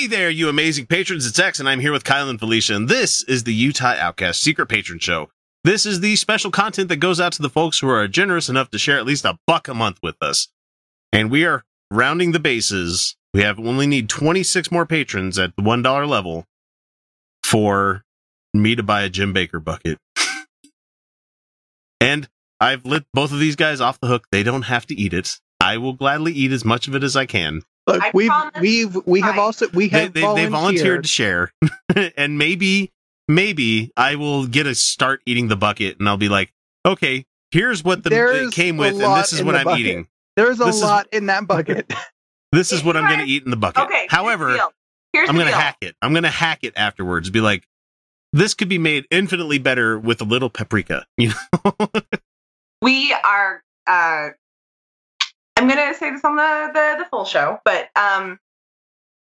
Hey there, you amazing patrons. It's X, and I'm here with Kyle and Felicia, and this is the Utah Outcast Secret Patron Show. This is the special content that goes out to the folks who are generous enough to share at least a buck a month with us. And we are rounding the bases. We have only need 26 more patrons at the $1 level for me to buy a Jim Bakker bucket. and I've let both of these guys off the hook. They don't have to eat it. I will gladly eat as much of it as I can. Look, I we've promise we've we have I- also we They, have they, they volunteered to share. and maybe, maybe I will get a start eating the bucket and I'll be like, okay, here's what the There's it came with, and this is what I'm bucket. eating. There's a This is- lot in that bucket. This is what I'm going to eat in the bucket. Okay. However, the here's I'm going to hack it. I'm going to hack it afterwards. Be like, this could be made infinitely better with a little paprika. You know? We are. uh I'm gonna say this on the, the the full show, but um,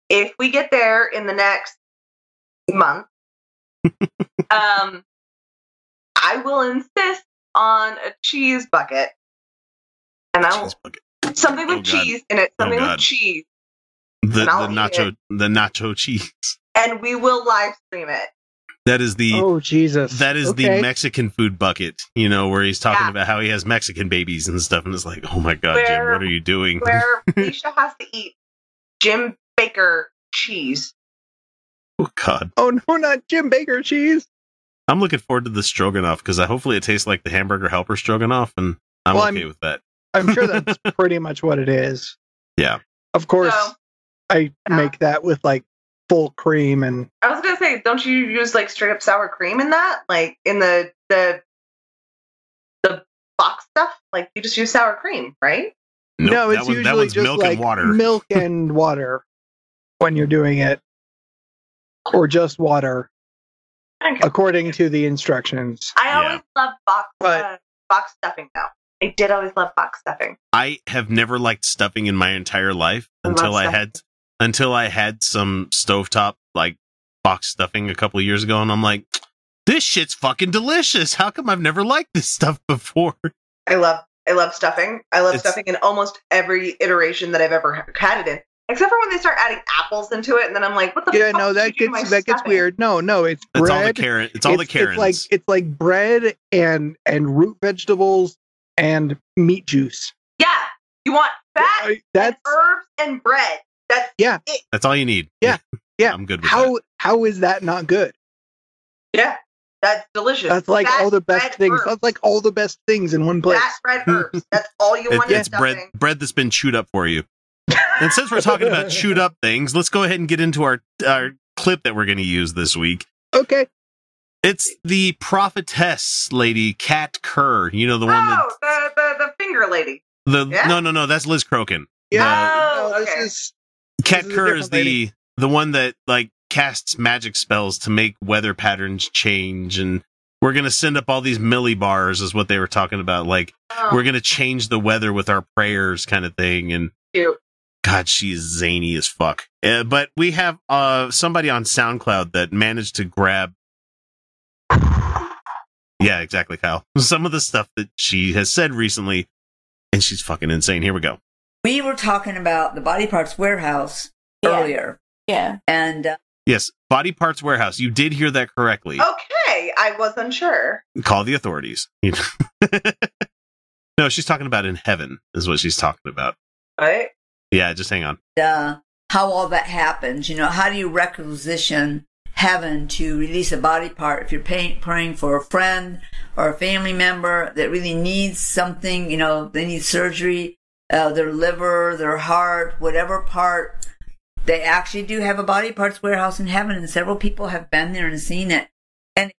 if we get there in the next month, um, I will insist on a cheese bucket, and I will Cheese bucket. something with Oh, cheese in it, Oh, something God. with cheese, The, the nacho, the nacho cheese. and we will live stream it. That is the oh Jesus! That is Okay. the Mexican food bucket, you know, where he's talking Yeah. about how he has Mexican babies and stuff, and it's like, oh my god, Jim, what are you doing? Where Felicia has to eat Jim Bakker cheese. oh god, Oh no, not Jim Bakker cheese. I'm looking forward to the stroganoff because hopefully it tastes like the hamburger helper stroganoff, and I'm Well, okay I'm- with that. I'm sure that's pretty much what it is. Yeah. Of course, So I Yeah. make that with like full cream and I was gonna say, don't you use like straight up sour cream in that? Like in the the the box stuff? Like you just use sour cream, right? Nope, no, that it's one- that usually one's just milk like and water. milk and water when you're doing it, or just water Okay. according to the instructions. I Yeah. always loved box But- uh, box stuffing though. I did always love box stuffing. I have never liked stuffing in my entire life I until I had until I had some stovetop like box stuffing a couple of years ago, and I'm like, this shit's fucking delicious. How come I've never liked this stuff before? I love I love stuffing. I love It's- stuffing in almost every iteration that I've ever had it in. Except for when they start adding apples into it, and then I'm like, "What the Yeah, fuck no, that you do to gets my that gets weird. No, no, it's bread. It's all the Karen. It's all the carrots. It's like it's like bread and and root vegetables and meat juice. Yeah, you want fat, I- That's and herbs, and bread. That's yeah. That's all you need. Yeah. Yeah. I'm good with that. how how is that not good? yeah, that's delicious. That's like Fat, all the best things. herbs. That's like all the best things in one place. Fat bread herbs. That's all you It- want in it's bread stuffing. bread that's been chewed up for you. And since we're talking about chewed up things, let's go ahead and get into our our clip that we're going to use this week. Okay. It's the prophetess lady, Kat Kerr. You know the one Oh, the, the the finger lady. the yeah. no no no that's Liz Crokin. Yeah. Oh, no, okay. This is a Kerr different is the lady. the one that like casts magic spells to make weather patterns change and we're going to send up all these millibars is what they were talking about like Oh, we're going to change the weather with our prayers kind of thing and cute. God, she is zany as fuck. Uh, but we have uh somebody on SoundCloud that managed to grab. Yeah, exactly, Kyle. Some of the stuff that she has said recently, and she's fucking insane. Here we go. We were talking about the body parts warehouse Yeah. earlier Yeah. and uh, Yes, Body Parts Warehouse. You did hear that correctly. Okay, I was unsure. Call the authorities. No, she's talking about in heaven, is what she's talking about. Right? Yeah, just hang on. uh, how all that happens you know how do you requisition heaven to release a body part if you're pay- praying for a friend or a family member that really needs something you know they need surgery uh, their liver their heart whatever part they actually do have a body parts warehouse in heaven and several people have been there and seen it And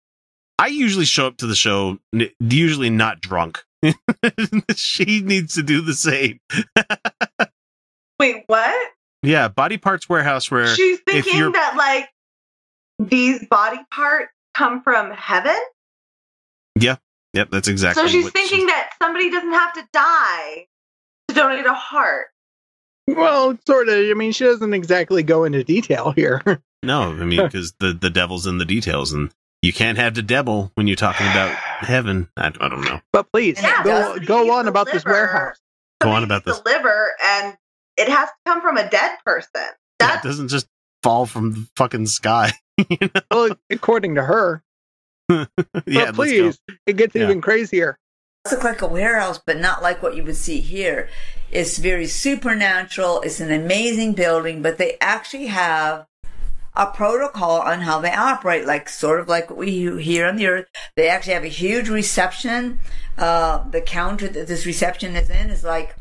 I usually show up to the show, usually not drunk. she needs to do the same. Wait, what? Yeah, Body Parts Warehouse, where She's if thinking you're- that like these body parts come from heaven. Yeah, yep, that's exactly. so she's what thinking that somebody doesn't have to die to donate a heart. well, sort of. I mean, she doesn't exactly go into detail here. No, I mean because the the devil's in the details, and you can't have the devil when you're talking about heaven. I, I don't know. but please Yeah, go go on to about this warehouse. Go on about needs this. to liver, and it has to come from a dead person. That That's doesn't just fall from the fucking sky. You know? Well, according to her. yeah, but please, it gets Yeah. even crazier. It's look like a warehouse, but not like what you would see here. It's very supernatural. It's an amazing building, but they actually have a protocol on how they operate, like sort of like what we hear on the earth. They actually have a huge reception. Uh, the counter that this reception is in is like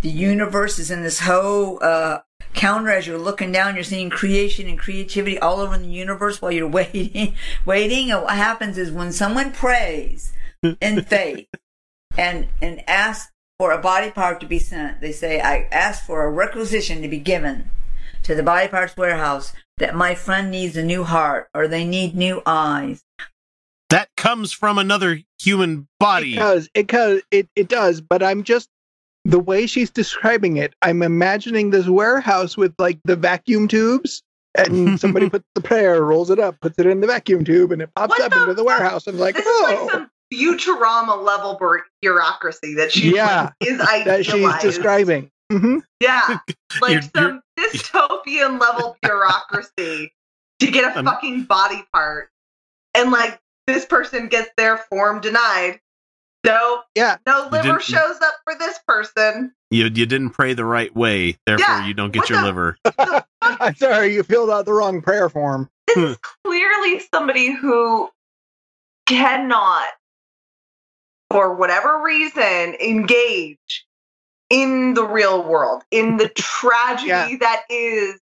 the universe is in this whole uh, counter as you're looking down. You're seeing creation and creativity all over the universe while you're waiting. waiting, and what happens is when someone prays in faith and and ask for a body part to be sent, they say, "I ask for a requisition to be given to the body parts warehouse that my friend needs a new heart or they need new eyes." That comes from another human body. It does. It does. It, it does. But I'm just the way she's describing it. I'm imagining this warehouse with like the vacuum tubes, and somebody puts the prayer, rolls it up, puts it in the vacuum tube, and it pops What up the into the warehouse. And like, This is like oh, some Futurama level bureaucracy that she Yeah, like, is that she's idealized. describing. hmm Yeah, like You're- some dystopian level bureaucracy to get a Um, fucking body part, and like this person gets their form denied. No, Yeah. no liver shows up for this person. You you didn't pray the right way, therefore Yeah, you don't get what your the- liver. I'm sorry, you filled out the wrong prayer form. This Hmm. is clearly somebody who cannot, for whatever reason, engage in the real world, in the tragedy Yeah. that is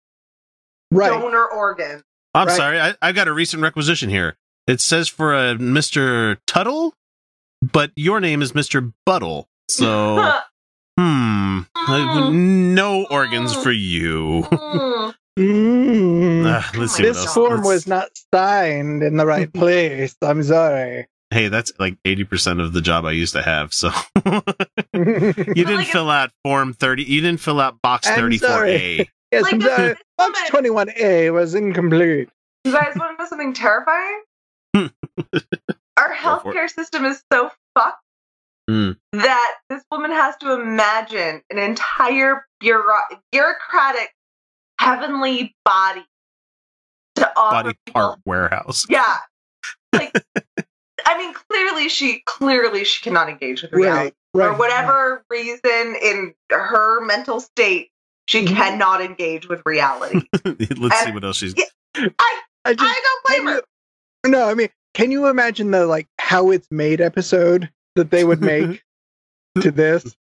Right. donor organs. I'm Right. sorry, I, I got a recent requisition here. It says for a Mr. Tuttle, but your name is Mr. Buttle. So, hmm, uh, no organs for you. Mm. Mm. Uh, let's see my what This else. form Let's- was not signed in the right place. I'm sorry. Hey, that's like 80% of the job I used to have. So you didn't Like, fill out form 30. You didn't fill out box I'm 34A. Like I'm sorry. Box 21A was incomplete. You guys want to know something terrifying? Our Go for it. healthcare system is so fucked Hmm. that this woman has to imagine an entire bureau- bureaucratic heavenly body to offer Body people. part warehouse. Yeah. Like, I mean, clearly she clearly she cannot engage with reality Right. Right. for whatever reason in her mental state. She Mhm. cannot engage with reality. Let's see what else she's. Yeah. I I just, I don't blame her. you- no, I mean, can you imagine the like how it's made episode that they would make to this?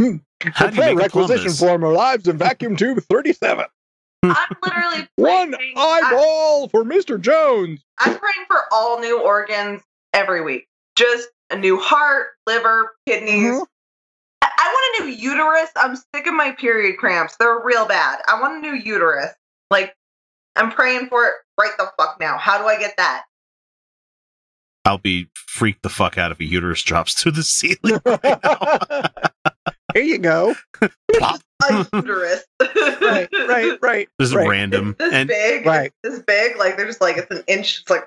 Hmm. How do you make requisition Columbus? form arrives in vacuum tube 37. I'm literally One praying- I- eyeball for Mr. Jones. I'm praying for all new organs every week. Just a new heart, liver, kidneys. Mhm. I, I want a new uterus. I'm sick of my period cramps. They're real bad. I want a new uterus. Like, I'm praying for it right the fuck now. How do I get that? I'll be freaked the fuck out if a uterus drops to the ceiling right now. Here you go. Plop. A uterus. Right, right, right. Just right. random. It's this And big. Right. This big. Like, they're just like, it's an inch. It's like,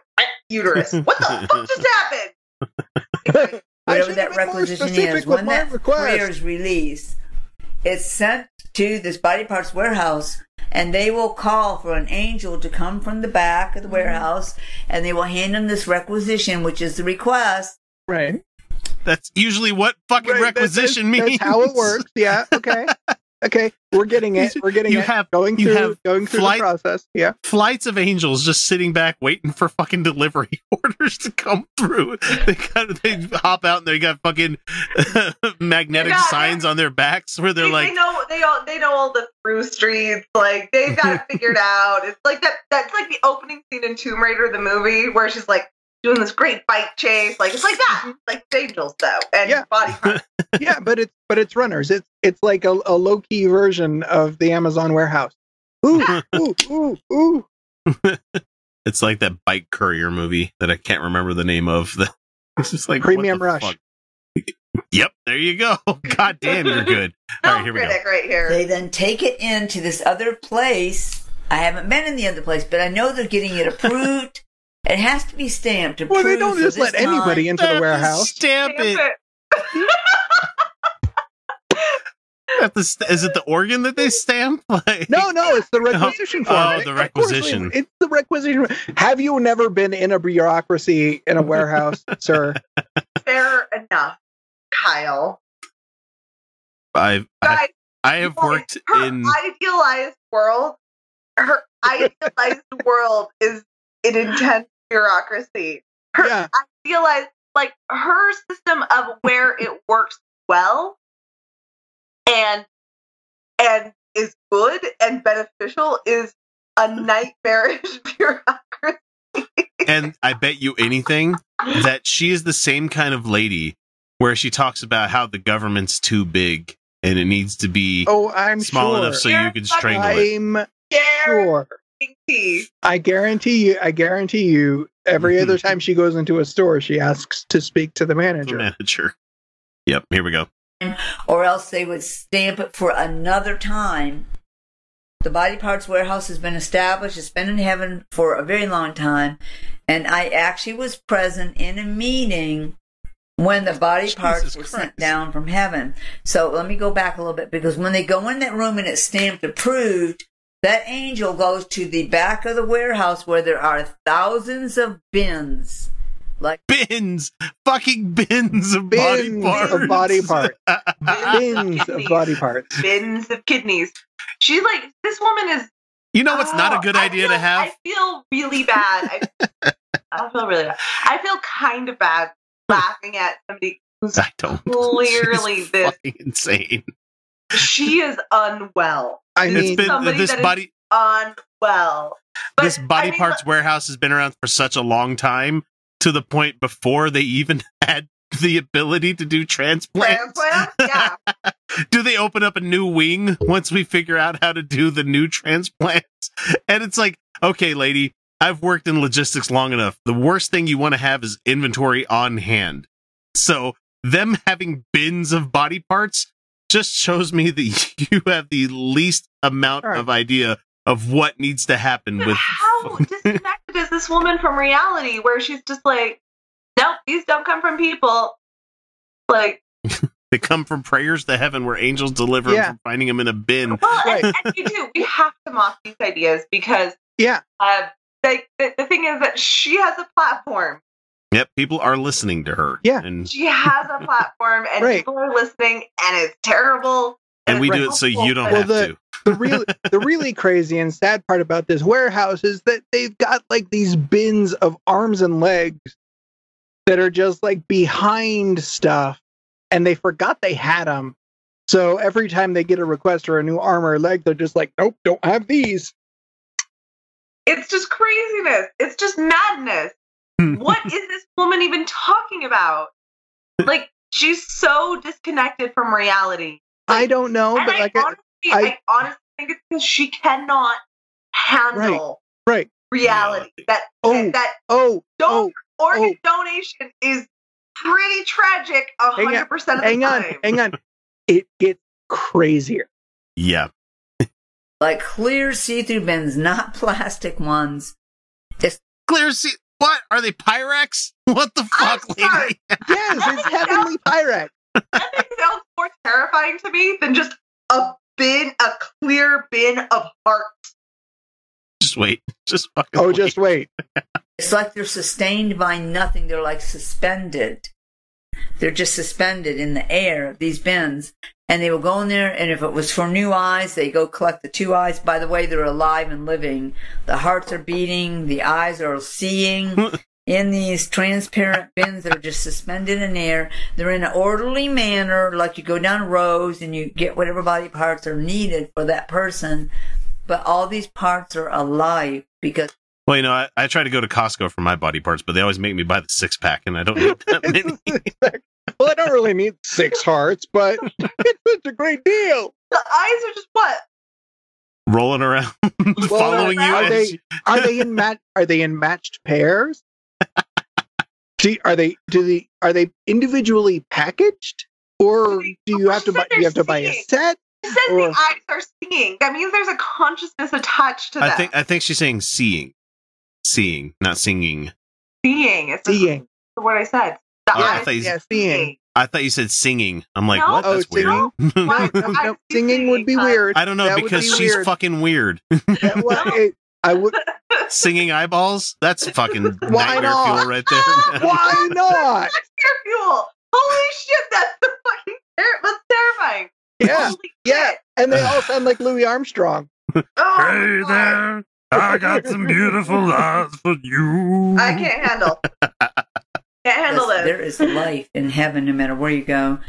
uterus. What the fuck just happened? I whatever should that have requisition specific is, when that request. prayer is released, it's sent to this body parts warehouse, and they will call for an angel to come from the back Mm-hmm. of the warehouse, and they will hand them this requisition, which is the request. Right. that's usually what fucking Right, that's- requisition that's, means. That's how it works. Yeah. Okay. Okay. We're getting it. We're getting You it. have- going you through have going through flight- the process. Yeah. Flights of angels just sitting back waiting for fucking delivery orders to come through. They got they hop out and they got fucking magnetic Yeah, signs on their backs where they're they, like they know they all they know all the through streets. Like they've got it figured out. It's like that. That's like the opening scene in Tomb Raider, the movie, where she's like doing this great bike chase. Like it's like that. Mm-hmm. Like angels though, and Yeah. body. Yeah. But it's but it's runners. It's it's like a, a low key version of the Amazon warehouse. Ooh ooh ooh ooh. it's like that bike courier movie that I can't remember the name of. The It's just like Premium Rush. fuck? Yep, there you go. God damn, you're good. All right, here we go. right here. They then take it into this other place. I haven't been in the other place, but I know they're getting it approved. It has to be stamped. To Well, they don't just let anybody time. into the warehouse. Stamp it. Have to st- Is it the organ that they stamp? Like, No, no, it's the oh. requisition form. Oh, the of course, requisition. It's the requisition. Have you never been in a bureaucracy in a warehouse, sir? Fair enough, Kyle. I've, I, Guys, I have guys, worked her in. idealized world. Her idealized world is an intense bureaucracy. Her Yeah. idealized, like her system of where it works well, and and is good and beneficial is a nightmarish bureaucracy. and I bet you anything that she is the same kind of lady where she talks about how the government's too big and it needs to be Oh, I'm small sure. enough so You're you can strangle it. I'm sure. Guarantee. I guarantee you. I guarantee you. Every mm-hmm. other time she goes into a store, she asks to speak to the The manager. manager. Yep, here we go. or else they would stamp it for another time. The body parts warehouse has been established. It's been in heaven for a very long time. And I actually was present in a meeting when the body Jesus parts were Christ. sent down from heaven. So let me go back a little bit because when they go in that room and it's stamped approved, that angel goes to the back of the warehouse where there are thousands of bins. Like Bins, fucking bins of body Bins parts. of body parts. Bins of body parts. Bins of kidneys. She's like, this woman is you know what's not a Oh, good I idea feel- to have? I feel really bad. I, I feel really bad. I feel kind of bad laughing at somebody who's I don't. clearly She's this. insane. She is unwell. I It's It's mean, been somebody this that is- body Unwell. But, this body I mean, parts warehouse has been around for such a long time to the point before they even had the ability to do transplants. Transplant? Yeah. do they open up a new wing once we figure out how to do the new transplants? And it's like, okay, lady, I've worked in logistics long enough. The worst thing you want to have is inventory on hand. So them having bins of body parts just shows me that you have the least amount Right. of idea of what needs to happen with how disconnected is this woman from reality where she's just like, nope, these don't come from people. Like, they come from prayers to heaven where angels deliver Yeah. from finding them in a bin. well, and, Right. and we do. We have to mock these ideas because yeah, uh, like the, the thing is that she has a platform. Yep, people are listening to her. Yeah. And She has a platform, and Right. people are listening, and it's terrible. and we do it so you don't awful, have Well, to. the really the really crazy and sad part about this warehouse is that they've got like these bins of arms and legs that are just like behind stuff and they forgot they had them so every time they get a request for a new arm or leg they're just like nope don't have these It's just craziness. It's just madness. What is this woman even talking about? Like, she's so disconnected from reality. i don't know but I like honestly, I, I- honestly think it's because she cannot handle right reality. That Oh, that oh don't oh organ oh. donation is pretty tragic a hundred percent of the time. hang on hang on it gets crazier Yeah. like clear see-through bins, not plastic ones. Just Clear sea. What? Are they Pyrex? What the I'm fuck, sorry. lady? yes it's heavenly pyrex Nothing sounds more terrifying to me than just a bin, a clear bin of hearts. Just wait. Just fucking oh wait. just wait it's like they're sustained by nothing. They're like suspended. They're just suspended in the air, these bins. And they will go in there, and if it was for new eyes, they go collect the two eyes. By the way, they're alive and living. The hearts are beating, the eyes are seeing in these transparent bins that are just suspended in air. They're in an orderly manner, like you go down rows and you get whatever body parts are needed for that person. But all these parts are alive because Well, you know, I, I try to go to Costco for my body parts, but they always make me buy the six pack, and I don't need that many. well, I don't really need six hearts, but it's such a great deal. The eyes are just what? Rolling around, following you. are they- Are they in mat? Are they in matched pairs? See, are they? Do the? Are they individually packaged, or do you have to buy? You have to buy a set? It says Or- the eyes are seeing. That means there's a consciousness attached to Them. I think I think she's saying seeing, seeing, not singing. seeing. It's Seeing. what I said. The Oh, I eyes thought you- Yeah, seeing. I thought you said singing. I'm like, No. what? Oh, That's singing? weird. Why- No, no, singing would be weird. I don't know That because be she's weird. fucking weird. Yeah, well, it- I would. singing eyeballs? That's fucking Why nightmare not? fuel right there. Why not? That's air fuel. Holy shit, that's the fucking ter- that's terrifying. Yeah, Holy yeah, shit. and they all sound like Louis Armstrong. Oh, Hey God. there, I got some beautiful eyes for you. I can't handle. Can't handle this. there is life in heaven no matter where you go.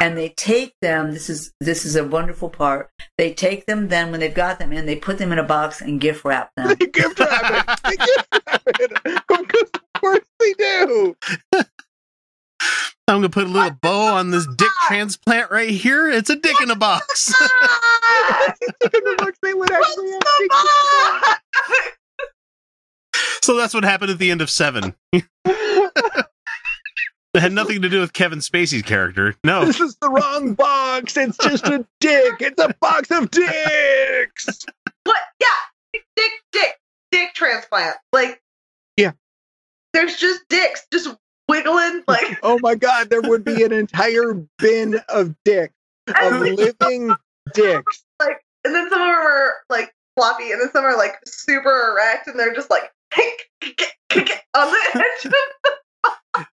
And they take them, this is this is a wonderful part. They take them then when they've got them in, they put them in a box and gift wrap them. They gift wrap it. They gift wrap it. Because of course they do. I'm gonna put a little bow on this dick transplant right here. It's a dick in a box. In the books, they would actually have the box? so that's what happened at the end of Seven. It had nothing to do with Kevin Spacey's character. No, This is the wrong box. It's just a dick. It's a box of dicks. What? Yeah, dick, dick, dick, dick transplant. Like, Yeah. there's just dicks just wiggling. Like, Oh my god, there would be an entire bin of dicks, of living dicks. like, and then some of them are like floppy, and then some are like super erect, and they're just like on the edge.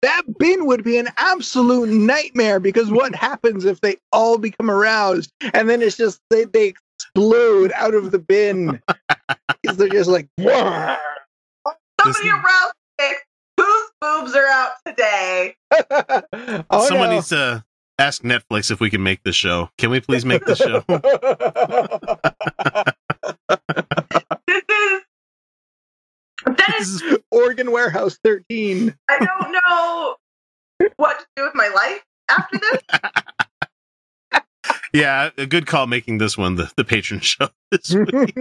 That bin would be an absolute nightmare because what happens if they all become aroused and then it's just they, they explode out of the bin? Because they're just like, "Wah." Somebody This- around dick. Whose boobs are out today? oh, someone no. needs to ask Netflix if we can make this show. Can we please make this show? This is. That This is. is Organ Warehouse 13. I don't know what to do with my life after this. yeah, a good call making this one the, the patron show this week.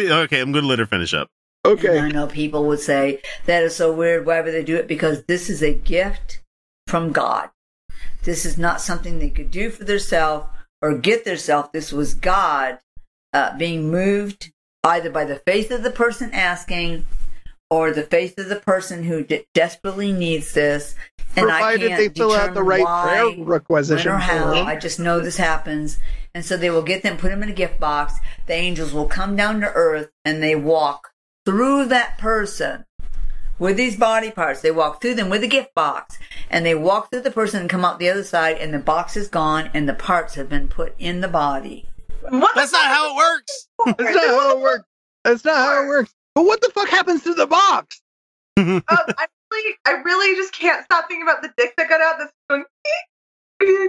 okay, I'm gonna let her finish up. And okay. I know people would say that is so weird. Why would they do it? Because this is a gift from God. This is not something they could do for themselves or get themselves. This was God uh, being moved either by the faith of the person asking or the faith of the person who de- desperately needs this. And I Provided can't they fill out the right why, prayer when requisition. or how. I just know this happens. And so they will get them, put them in a gift box. The angels will come down to earth and they walk through that person with these body parts. They walk through them with a gift box and they walk through the person and come out the other side and the box is gone and the parts have been put in the body. What the That's not how it works. That's not how it works. That's not how it works. But what the fuck happens to the box? Um, I really, I really just can't stop thinking about the dick that got out. That's going.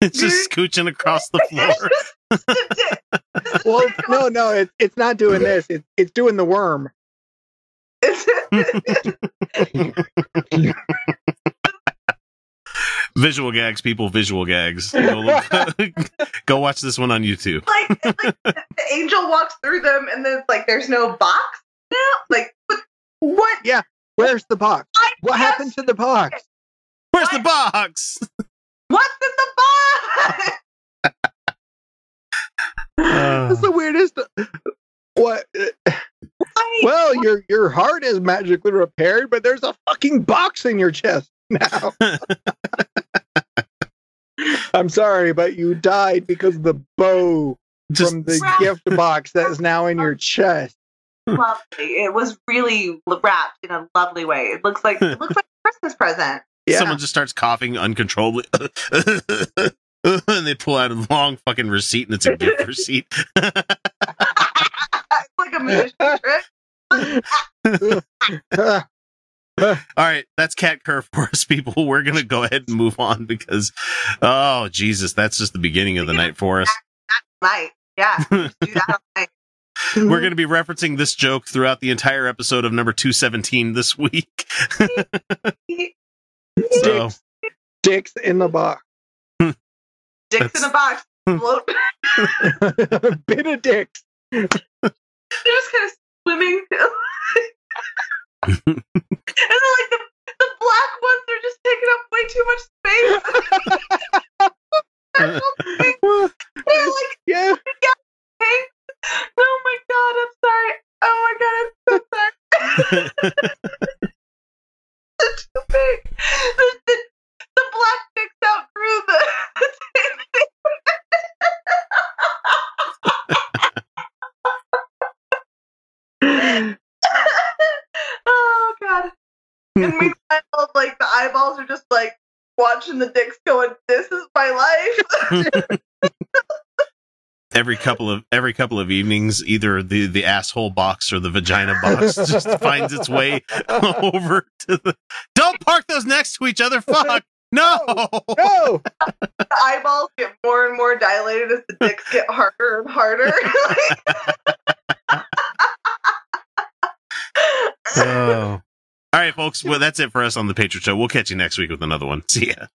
It's just scooching across the floor. It's the dick. It's the Well, no, no, it, it's not doing this. It's it's doing the worm. visual gags, people. Visual gags. Go, look- go watch this one on YouTube. like, like the angel walks through them, and then like there's no box now. Like what? What? Yeah, where's the box? I What guess- happened to the box? Where's the box? What's in the box? Uh, That's the weirdest. What? I- Well, your your heart is magically repaired, but there's a fucking box in your chest now. I'm sorry, but you died because of the bow just from the Right. gift box that is now in your chest. lovely. It was really wrapped in a lovely way. It looks like it looks like a Christmas present. Yeah. someone just starts coughing uncontrollably. and they pull out a long fucking receipt and it's a gift receipt. it's like a magician trick. All right, that's Kat Kerr for us, people. We're gonna go ahead and move on because, oh Jesus, that's just the beginning of the night for us. Night. Yeah. Do that all night. We're gonna be referencing this joke throughout the entire episode of number two seventeen this week. So Dicks, dicks in the box. Dicks in a box. Float. Bit of dicks. They're just kind of swimming. and then like the, the black ones are just taking up way too much space. They're like yeah. pink. Oh my god, I'm sorry. Oh my god, I'm so sorry so big. The, the, the black dicks out through the oh god. And meanwhile, like the eyeballs are just like watching the dicks going, This is my life. every couple of every couple of evenings, either the, the asshole box or the vagina box just finds its way over to the don't park those next to each other. Fuck. No. no. the eyeballs get more and more dilated as the dicks get harder and harder. Oh. All right, folks. Well, that's it for us on the Patron Show. We'll catch you next week with another one. See ya.